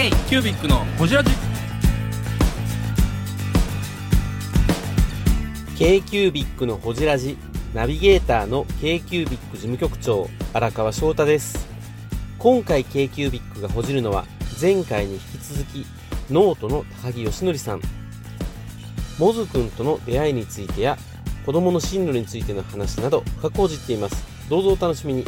K キュービックのホジラジ k q u b i c のほじラジナビゲーターの k q u b i c 事務局長荒川翔太です。今回 k q u b i c がほじるのは前回に引き続きノートの高木芳紀さん。モズくんとの出会いについてや子供の進路についての話など深くほじっています。どうぞお楽しみに。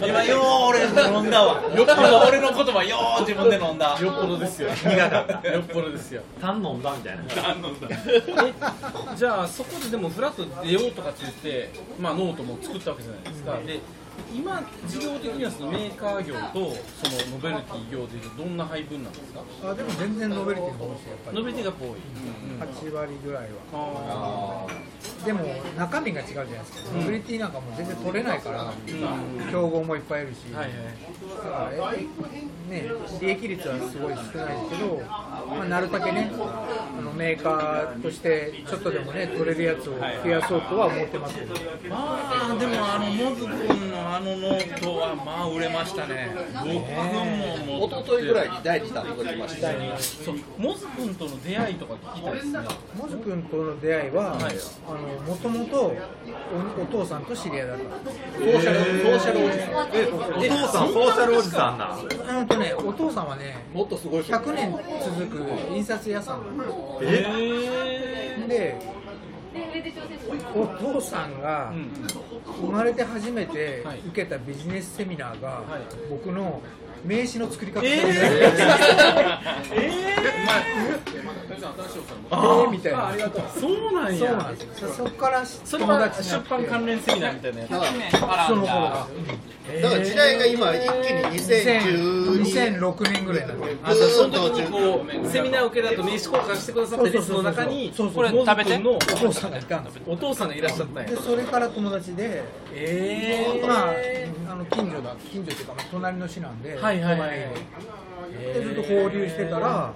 今よー俺飲んだわ。よっぽど。俺の言葉よー自分で飲んだ。よっぽどですよ。苦かった。よっぽどですよ。単飲んだみたいな。えじゃあそこででもフラッと出ようとかって言って、まあ、ノートも作ったわけじゃないですか、で今事業的にはそのメーカー業とそのノベルティ業でいうとどんな配分なんですか？あでも全然ノベルティの方ですよやっノベルティが多い、ぱり8割ぐらいは。あでも中身が違うじゃないですか、ノベルティなんかもう全然取れないから、競合もいっぱいいるし、あはいはい。だからえね、利益率はすごい少ないですけど、まあ、なるだけねあのメーカーとしてちょっとでもね取れるやつを増やそうとは思ってますけど、まあでもあのモズ君のあのノートはまあ売れましたね。僕も持って一昨日ぐらいに第2弾。届きましたよそうモズ君との出会いとか聞きたいですねモズ君との出会いは、はい。あのもともとおお父さんと知り合いだったソーシャルソーシャルおじさん。お父さんソーシャルおじさんだうんとねお父さんはねもっとすごい人。100年続く印刷屋さんなんですえ？でお父さんが生まれて初めてはい。受けたビジネスセミナーが、はい。僕の名刺の作り方。えで、あー。みたいなありがとうそうなんやそこからそれは出版関連セミナー。みたいなやつだかその頃がらだから時代が今一気に2012 2006年ぐらいなんであじゃあその時にこうセミナー。を受けた後名刺交換してくださったリストの中にこれ食べてのお父さんがいたんですよお父さんがいらっしゃったんやでそれから友達でええまああの近所だ近所っていうかまあ隣の市なんで、はいはいはい隣ででずっと放流してたら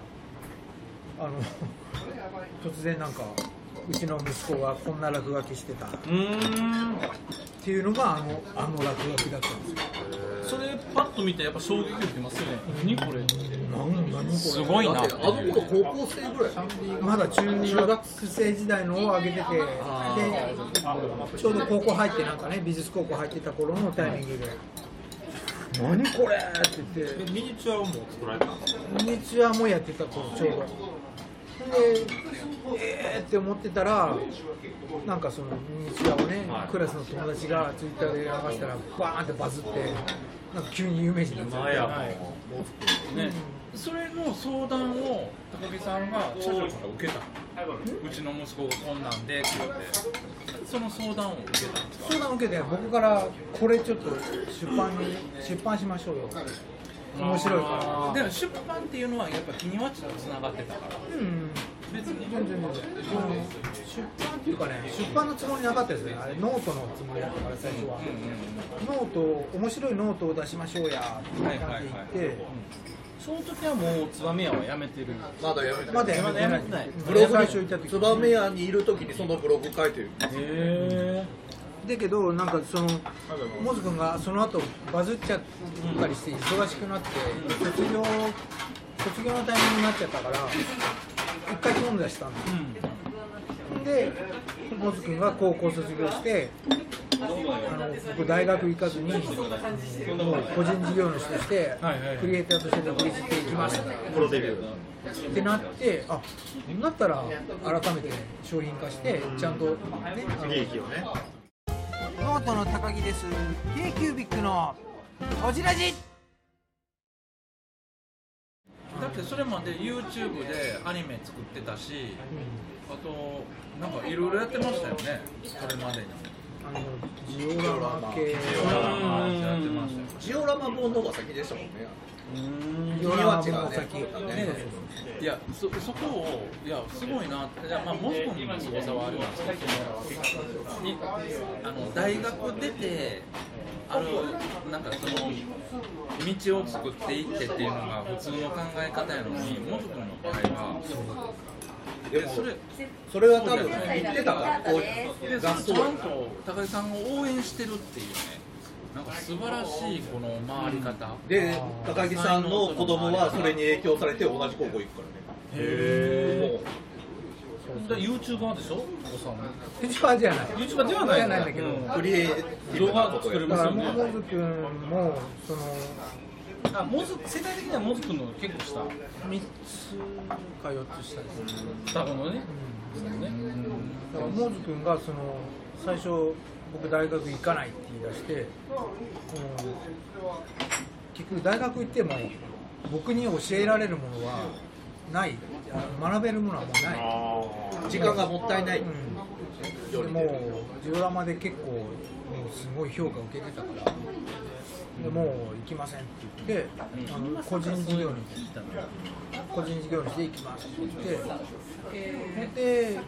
あの 突然なんかうちの息子がこんな落書きしてた。っていうのがあのあの落書きだったんですよ。それパッと見てやっぱ衝撃受けますよね。何？これ？何？何これ？すごいな。だってあの頃高校生ぐらいまだ中学生時代のを上げててでちょうど高校入ってなんかね美術高校入ってた頃のタイミングで「何これ!」って言ってミニチュアをもう作られたミニチュアもやってた頃ちょうどでえーって思ってたらなんかそのミニチュアをね、はい。クラスの友達がツイッターで流したらバーンってバズってなんか急に有名人になっちゃって。うねそれの相談を高木さんが社長から受けた。うちの息子がこんなんでって言って。その相談を受けたんですか？相談を受けて僕からこれちょっと出版に出版しましょうよ。面白いから。でも出版っていうのはやっぱ気にはちょっとつながってたから。うん。別に全然全然。出版っていうかね出版のつもりなかったですね。あれノートのつもりだったから最初は、ノート面白いノートを出しましょうやっていう感じで言って、その時はもうツバメ屋は辞めてる。まだやめてまだやめてない。まだやめてない。ブログ最初行った時。ツバメ屋にいる時にそのブログ書いてる。へだけどなんかそのモズ君がその後バズっちゃったりして忙しくなって卒業卒業のタイミングになっちゃったから一回飛んだしたんですうん。でモズ君が高校卒業してあの僕大学行かずにもう個人事業主としてクリエイターとして独立していきますプロデビューってなってあだったら改めて商品化してちゃんと、ね、利益をね。ノートの高木です。K キュービックのほじラジだってそれまで YouTube でアニメ作ってたしあとなんかいろいろやってましたよね。それまでにあのジオラマ系。やってましたよジオラマ本の方が先でしたもんね。ジオラね先。ね。いやそそこをいやすごいなって。いやまあモスコンの凄さはありますけど。あの大学出てあるなんかその道を作っていってっていうのが普通の考え方やのにモスコンの場合はでそれそれは多分行ってた学校でそのちゃんと高木さんを応援してるっていうねなんか素晴らしいこの回り方、で高木さんの子供はそれに影響されて同じ高校行くからね。へもうえ YouTuber でしょ？お子さん。も YouTuber じゃない。YouTuber ではないじゃないんだけど、うんクリエイティブ動作れますよね。モズ君もそのあモズ世代的にはモズ君の結構下。3つか4つしたです双子のね。そうねだからモズ君がその最初僕大学行かないって言い出して、うん、結局大学行っても僕に教えられるものはない。あの学べるものはもうない。時間がもったいない、うん。でもうジオラマで結構もうすごい評価を受けてたからでもう行きませんって言ってあの個人事業に個人事業主で行きますって言ってで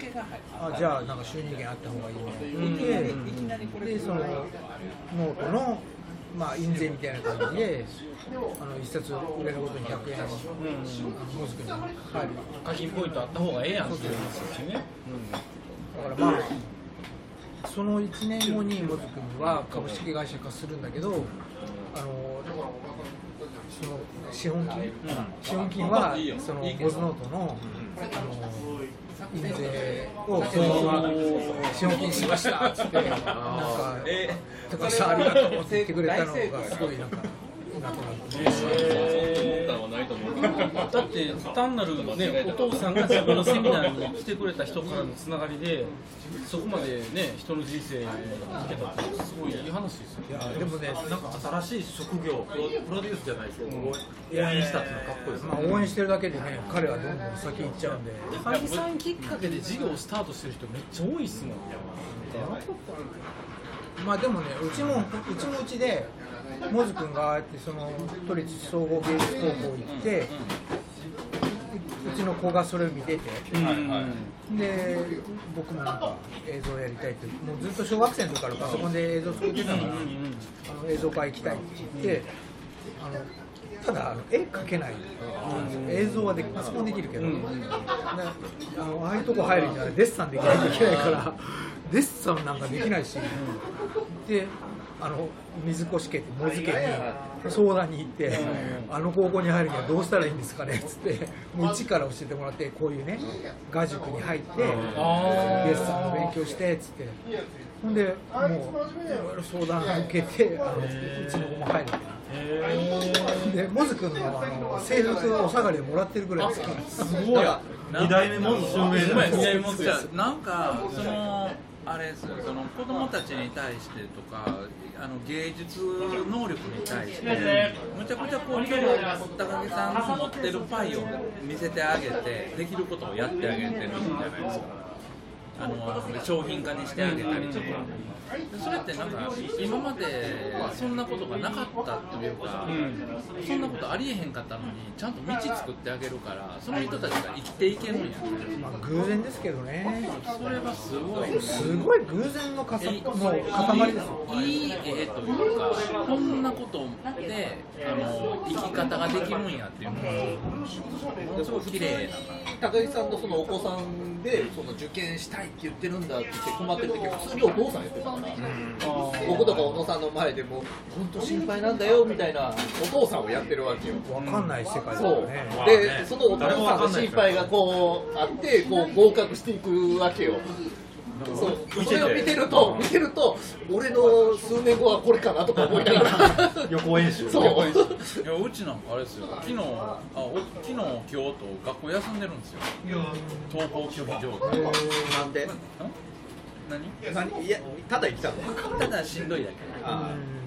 あじゃあなんか収入源あった方がいいねって言ってでそのノートのまあ印税みたいな感じであの一冊売れるごとに100円、あのモズ君に入る課金ポイントあった方がええやん。っていう話ですよねだからまあその1年後にモズ君は株式会社化するん。だけどあのその資本金、資本金はそのボズノートのあの印税をそのまま資本金しましたっつってなんか「高橋さんありがとう」って言ってくれたのがすごいなんかなくなって。だって単なるねお父さんが自分のセミナーに来てくれた人からのつながりでそこまでね人の人生に向けたってすごいいい話ですよいやでもねなんか新しい職業プロデュースじゃないですけど、応援したっていうのはかっこいいですね。まあ、応援してるだけでね彼はどんどん先行っちゃうんで。高木さんきっかけで事業をスタートしてる人めっちゃ多いっすもんまあでもね、うちもうちもうちで、モズ君がああやってその都立総合芸術高校行って、うちの子がそれを見てて、で僕もなんか映像やりたいって、もうずっと小学生の時からパソコンで映像作ってたから、あの映像化行きたいって言って、あのただあの絵描けない、映像はできパソコンできるけど、であのああいうとこ入るにはデッサンできないといけないから、デッサンなんかできないし、であの水越家ってモズ家に相談に行って、あの高校に入るにはどうしたらいいんですかね？っつって、もう一から教えてもらって、こういうね、画塾に入って、デッサンの勉強してっつって、ほんで、もういろいろ相談受けて、あのうちの子も入るみたいな。でモズ君のあの制服お下がりでもらってるぐらいですか。らすごい。二代目モズ襲名じゃないですか二代目モズじゃあなんかそのあれですよ。その子供たちに対してとかあの芸術能力に対してむちゃくちゃこう今日高木さんの持ってるパイを見せてあげてできることをやってあげてるんじゃないですかあの商品化にしてあげたりとか。それってなんか今までそんなことがなかったっていうか、そんなことありえへんかったのにちゃんと道作ってあげるからその人たちが生きていけるんや。まあ偶然ですけどね。それはすごい。すごい偶然のかさもう塊ですよ。いい絵というかこんなことであの生き方ができるんやっていうのがすごい綺麗な高木さんのそのお子さんでその受験したいって言ってるんだって言って困ってる時普通にお父さんやってたから、僕とか小野さんの前でも本当心配なんだよみたいなお父さんをやってるわけよ、わかんない世界だそうよね。でそのお父さんの心配がこうあってこう合格していくわけよそう。それを見てると見てると俺の数年後はこれかなとか思いながら。予行演習。そう。いやうちなんかあれですよ。昨日あお昨日今日と学校休んでるんですよ。登校拒否状態。なんで？何？何？いやただ生きたの。ただしんどいだけ。あいや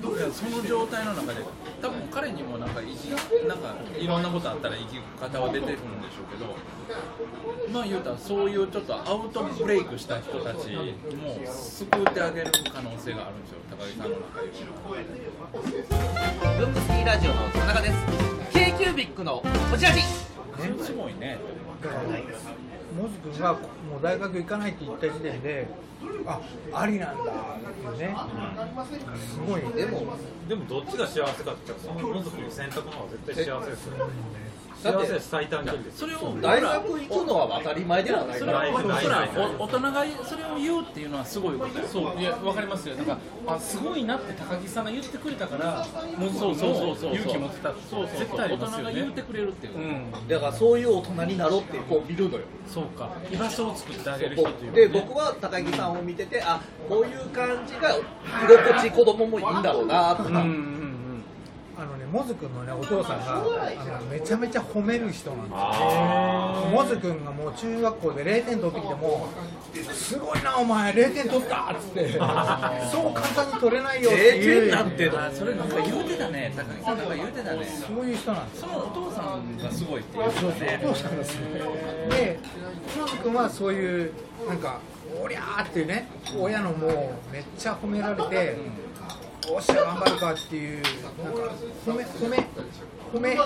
その状態の中で多分彼にもなんかいじなんかいろんなことあったら生き方は出てくるんでしょうけどまあ言うたらそういうちょっとアウトブレイクした人たちも救ってあげる可能性があるんですよ高木さんの中には。ブングスキーラジオの田中です k キュービックのこちらじすごいね。だからモズ君がもう大学行かないって言った時点であありなんだっていうね。すごいでもでもどっちが幸せかって言ったらそのモズクの選択の方が絶対幸せですよ幸せは最短距離です。それを大学行くのは当たり前ではない。それをからないないほらないお大人がそれを言うっていうのはすごいこと。よそういやわかりますよ。なんかあすごいなって高木さんが言ってくれたからもうそうそうそうそう。勇気持ってたそうそう絶対あり大人ますよねが言ってくれるっていう、うん。だからそういう大人になろうってこう見るのよ。そうか。居場所を作ってあげる人っていうかで僕は高木さんを見ててあこういう感じが居心地子供もいいんだろうなとか、うんあのねモズ君のねお父さんがあのめちゃめちゃ褒める人なんですよモズ君がもう中学校で0点取ってきてもすごいなお前0点取ったっつって そう簡単に取れないよっていう。0点なんてあそれなんか言うてたね高木さんなんか言うてたね。そういう人なんですよ。そのお父さんがすごいって言う。てたね。お父さんですねでモズ君はそういうなんかおりゃーっていうね親のもうめっちゃ褒められておっしゃ頑張るかっていうなんか褒め褒め褒め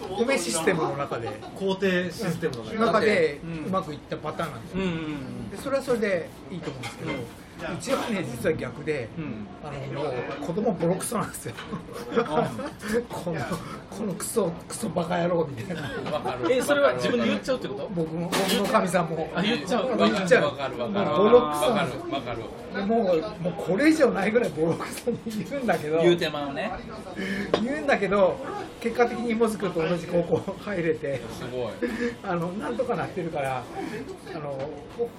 褒めシステムの中で肯定システムの中で。うまくいったパターンなんですよ。でそれはそれでいいと思うんですけど、うちはね実は逆で、うん。あの子供ボロクソなんですよ。このこのクソクソバカ野郎みたいな。わかる。えそれは自分で言っちゃうってこと？僕も僕のかみさんも。あ言っちゃう。言っちゃう。わかるわかるもうボロクソなんでするわかる。でもうもうこれ以上ないぐらいボロクソに言うんだけど。言うてまうね。言うんだけど結果的にモズ君と同じ高校入れて。すごい。あのなんとかなってるからあの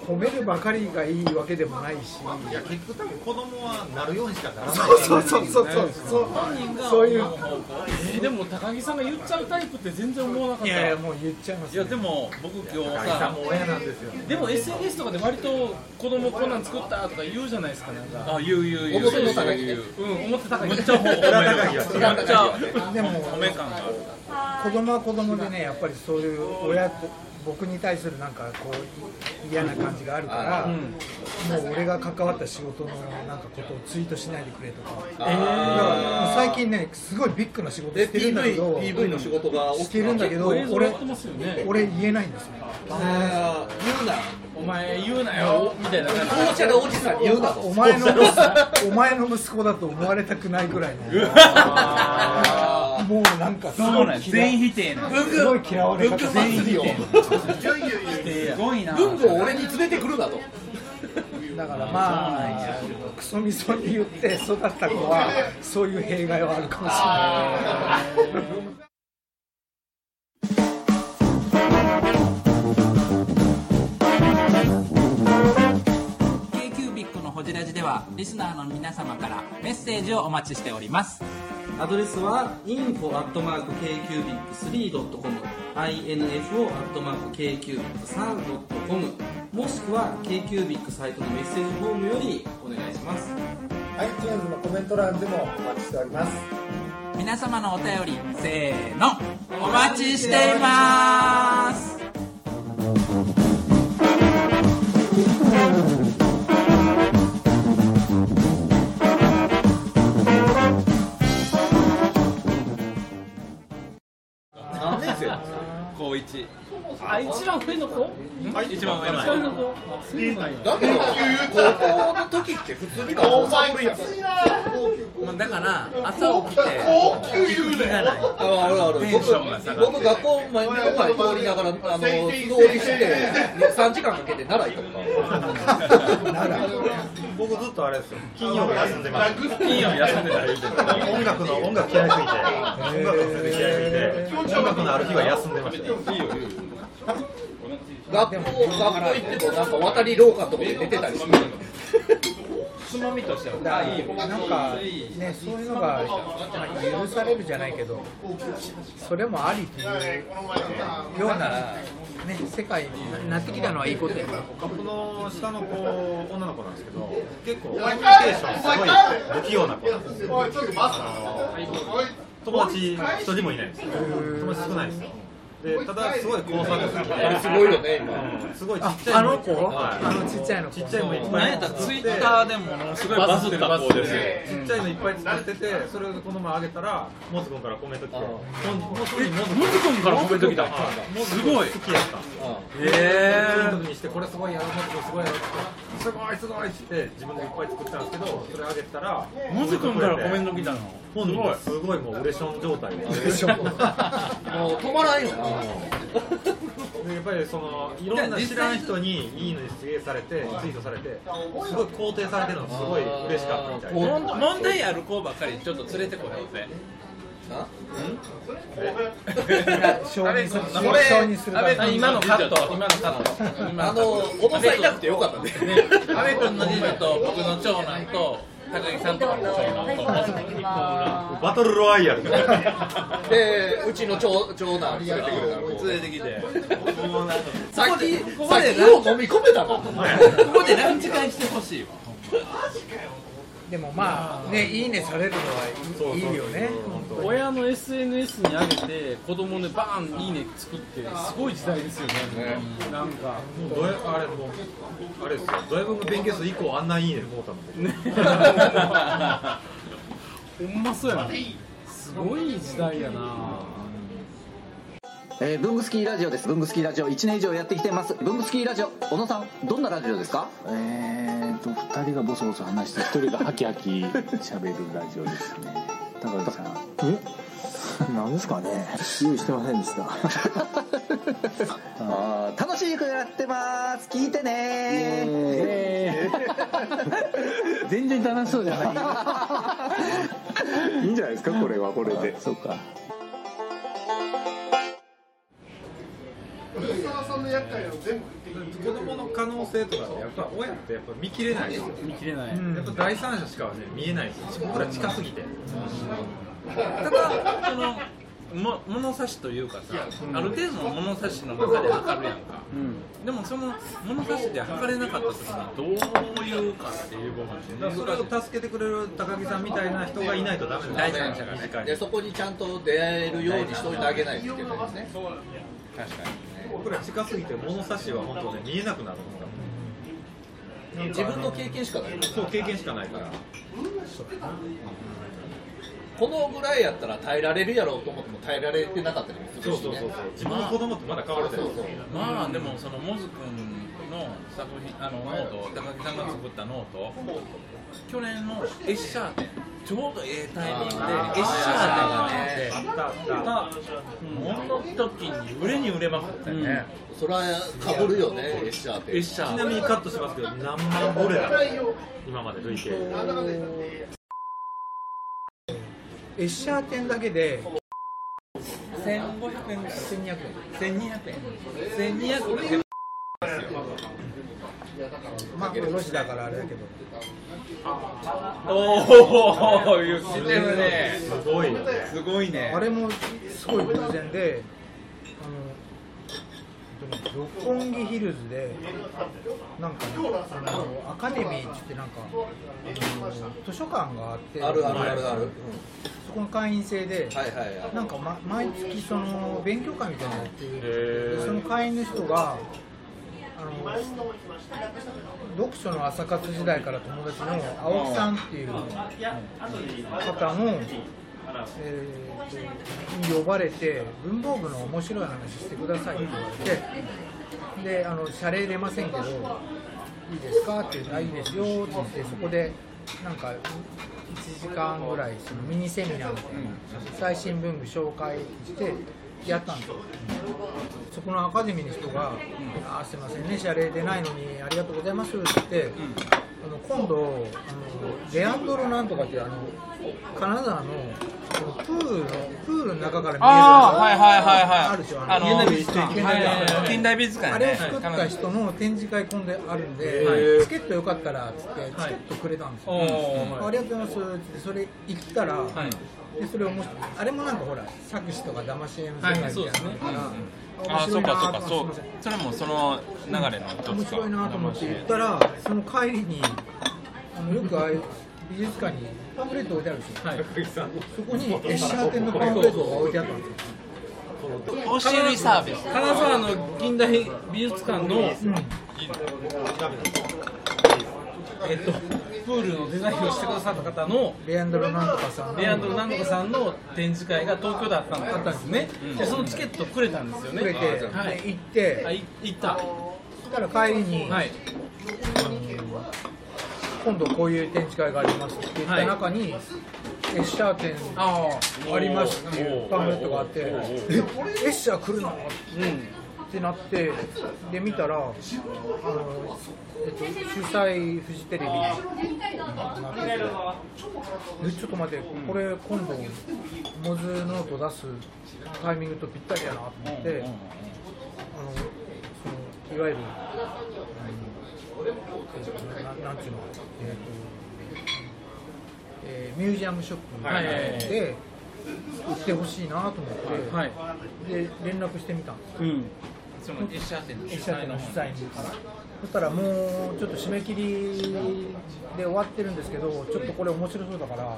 褒めるばかりがいいわけでもないしいや結局多分子供はなるようにしかならないそうそうそうそうそう。そう。本人がそういう。えーでも高木さんが言っちゃうタイプって全然思わなかった。いやいやもう言っちゃいますいやでも僕今日高木さんさも親なんですよ。でも SNS とかで割と子供こんなん作ったとか言うじゃないですかなんか。あ言う言う言う。表の高木ううん思ってたかめっちゃ褒める。めっちゃでも褒め感がある。子供は子供でねやっぱりそういう親と僕に対するなんかこう嫌な感じがあるから、もう俺が関わった仕事のなんかことをツイートしないでくれとか、だから最近ねすごいビッグな仕事でしてるんだけど PV の仕事がしてるんだけど俺俺言えないんですよ。言うな。お前言うなよ。みたいな感じ。紅茶がおじさんに言うなとお前の息子お前の息子だと思われたくないぐらいの もうなんかすそうごい嫌なん全否定なすごい嫌われ方全員よすごいな文具を俺に連れてくるなと。だからまあクソみそに言って育った子はそういう弊害はあるかもしれない。K q b i c のホジラジではリスナーの皆様からメッセージをお待ちしておりますアドレスは info.kcubic3.com info.kcubic3.com もしくは KQBIC サイトのメッセージフォームよりお願いします。iTunes のコメント欄でもお待ちしております。皆様のお便りせーのお待ちしています上の子一番上だけど高校の時って普通に学校サボるやんまあだから朝起きて行く気がない。ああるある。僕僕学校前の前通りながらあの素通りして3時間かけて奈良行ったとか僕ずっとあれですよ。金曜日休んでます。金曜日休んでたらいいけど音楽の音楽嫌いすぎて。音楽の嫌いすぎて。音楽のある日は休んでました学校学校行ってもなんか渡り廊下とかで寝てたりするつまみとしてはだからなんかねそういうのが、まあ、許されるじゃないけどそれもありというような、ね、世界になってきたのはいいことや僕の下の子女の子なんですけど結構コミュニケーションすごい不器用な子なんです友達一人もいないです友達少ないですよでただすごい工作好きであれすごいよね今。うん。すごいちっあちゃいあの子、はい。あのちっちゃいの子。ちっちゃいのいっぱい。何やった？らツイッターでもものすごいバズってる子ですよちっちゃいのいっぱい作っててそれをこの前あげたらモズ君からコメント来てモズモズ君からコメント来た。すごい好きやった。へそういう時にしてこれすごいやろもっとすごいやろってすごいすごいって自分でいっぱい作ったんですけどそれあげたらモズ君からコメント来たの？本人がすごいもうウレション状態で。もう止まらんよなでやっぱりそのいろんな知らん人にいいのに出芸されてツイートされてすごい肯定されてるのがすごい嬉しかったみたいで問問題ある子ばっかりちょっと連れてこようぜな承認する承認する今のカット今のカット今あの小野さんくてよかったね阿部君の次女と僕の長男と高木さんとかの長男とモズ君バトルロワイヤル。でうちの長長男連れてくれたら連れてきてさっきここでさっきよう飲み込めたな。ここでランチ会してほしいわ。でもまあねいいねされるのはいいいいよね親の SNS に上げて子供でバーンいいね作ってすごい時代ですよね。なんか。もうどやあれもうあれですよ。ドヤ文の勉強数以降あんないいね思ったもん。ね。ほんまそうやな。すごい時代やな。えー、ブングスキーラジオです。ブングスキーラジオ1年以上やってきてます。ブングスキーラジオ、小野さん、どんなラジオですか？えーと2人がボソボソ話して1人がハキハキ喋るラジオですね。高木さんえ なんですかね。用意してませんでした。あー楽しくやってます。聞いてね。全然楽しそうじゃない。いいんじゃないですかこれはこれで。そうか。子供の可能性とかってやっぱ親ってやっぱ見切れないですよ。見切れない、やっぱ第三者しかね見えないですよ。僕ら近すぎてただそのも物差しというかさ、ある程度の物差しの中で測るやんか、でもその物差しで測れなかった時にどういうかっていう部分だからそれを助けてくれる高木さんみたいな人がいないとダメなんです第三者がねでそこにちゃんと出会えるようにしといてあげないといけないですね。確か僕ら近すぎて物差しは本当ね見えなくなるんですから自分の経験しかない。そう経験しかないからこのぐらいやったら耐えられるやろうと思っても耐えられてなかったりもするしね。そうそうそうそう。自分の子供ってまだ変わるじゃないですかにまあでもそのモズ君の作品あのノート高木さんが作ったノート。去年のエッシャー展ちょうどええタイミングでエッシャー展がねあったあった。この時に売れに売れまくったよね、それはかぶるよねエッシャーってエッシャちなみにーカットしますけど何万ボレだ今まで累計エッシャー店だけで1500円1200円。1200円。1200円。まあ卸だからあれだけど。おお言ってるね。すごいよね。すごいね。あれもすごい偶然であの六本木ヒルズでなんかねあのアカデミーっつってなんかあの図書館があってあるあるあるある、そこの会員制で、はいはいはい。なんか、ま、毎月その勉強会みたいなのやってる。その会員の人があの読書の朝活時代から友達の青木さんっていう方の、えーとに呼ばれて文房具の面白い話してくださいって言われてであの謝礼出ませんけどいいですかって言ってあいいですよって言ってそこでなんか1時間ぐらいそのミニセミナーみたいな最新文具紹介してやったんですよ。そこのアカデミーの人が「あすいませんね謝礼出ないのにありがとうございます」って言って、今度あのレアンドロなんとかっていうあの金沢のこのプールのプールの中から見えるあーはいはいはいはい。あるでしょあの現代美術館近代美術館あれを作った人の展示会今度あるんで、はい。チケットよかったらっつってチケットくれたんですよ、ありがとうございますってそれ行ったら、はい。でそれ面白い。あれもなんかほら作詞とか騙し絵の世界みたいなのだから、あそうかそうか。面そうそれもその流れの一つか。面白いなと思って言ったらその帰りにあのよくああいう美術館にパンフレット置いてあるんですよ、そこにエッシャー店のパンフレットが置いてあったんですよ。押し売りサービス。金沢の近代美術館の、えっと、プールのデザインをしてくださった方のレアンドロなんとかさん。のレアンドロなんとかさんの展示会が東京であったんですね、でそのチケットくれたんですよね。くれて、はい。で行って、あい行った。たら帰りに、はい。今度こういう展示会がありますって言った中に、エッシャー店あありますっていうパンフレットがあって、えエッシャー来るの？うんってなって、で見たら、あのえっと、主催フジテレビになってて、でちょっと待って、これ、今度、モズノート出すタイミングとぴったりやなと思って、あのそのいわゆる、あのえっとななんていうの、えっとえーミュージアムショップはいはいはい。で売ってほしいなと思って、はい。で連絡してみたんですうんそのエッシャー店のエッシャー店の主催にそしたらもうちょっと締め切りで終わってるんですけどちょっとこれ面白そうだから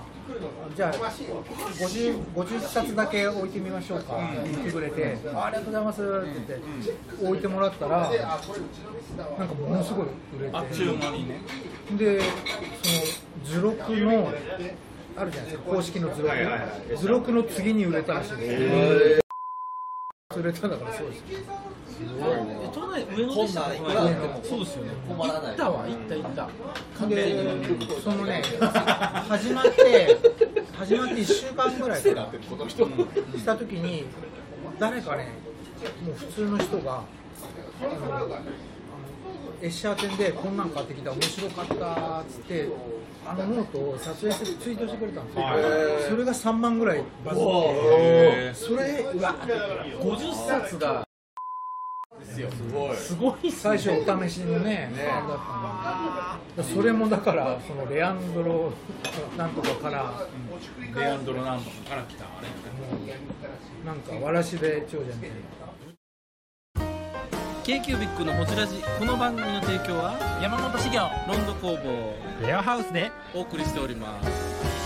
じゃあ 50, 50冊だけ置いてみましょうか。って言ってくれて、あありがとうございますって言って置いてもらったらなんかものすごい売れて。あっちゅう間にね。でその図録のあるじゃないですか公式の図録。図録の次に売れたらしいです。売れたんだからそうですえ都内上野でしたこんなそうですよね困らない行った。わ行った。行った。でそのね始まって始まって1週間ぐらいかなした。時に誰かねもう普通の人がエッシャー展でこんなん買ってきた。面白かった。っつってあのノートを撮影してツイートしてくれた。んですよそれが3万ぐらいバズってそれうわ50冊がですよ。すごい。すごいっす最ね初お試しのねあれだったんでそれもだからそのレアンドロなんとかからレアンドロナンドから来たあれなんかわらしべ長者みたいな。k q b i c のホジラジ。この番組の提供は山本資源ロンド工房。レアハウスで。お送りしております